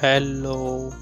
Hello.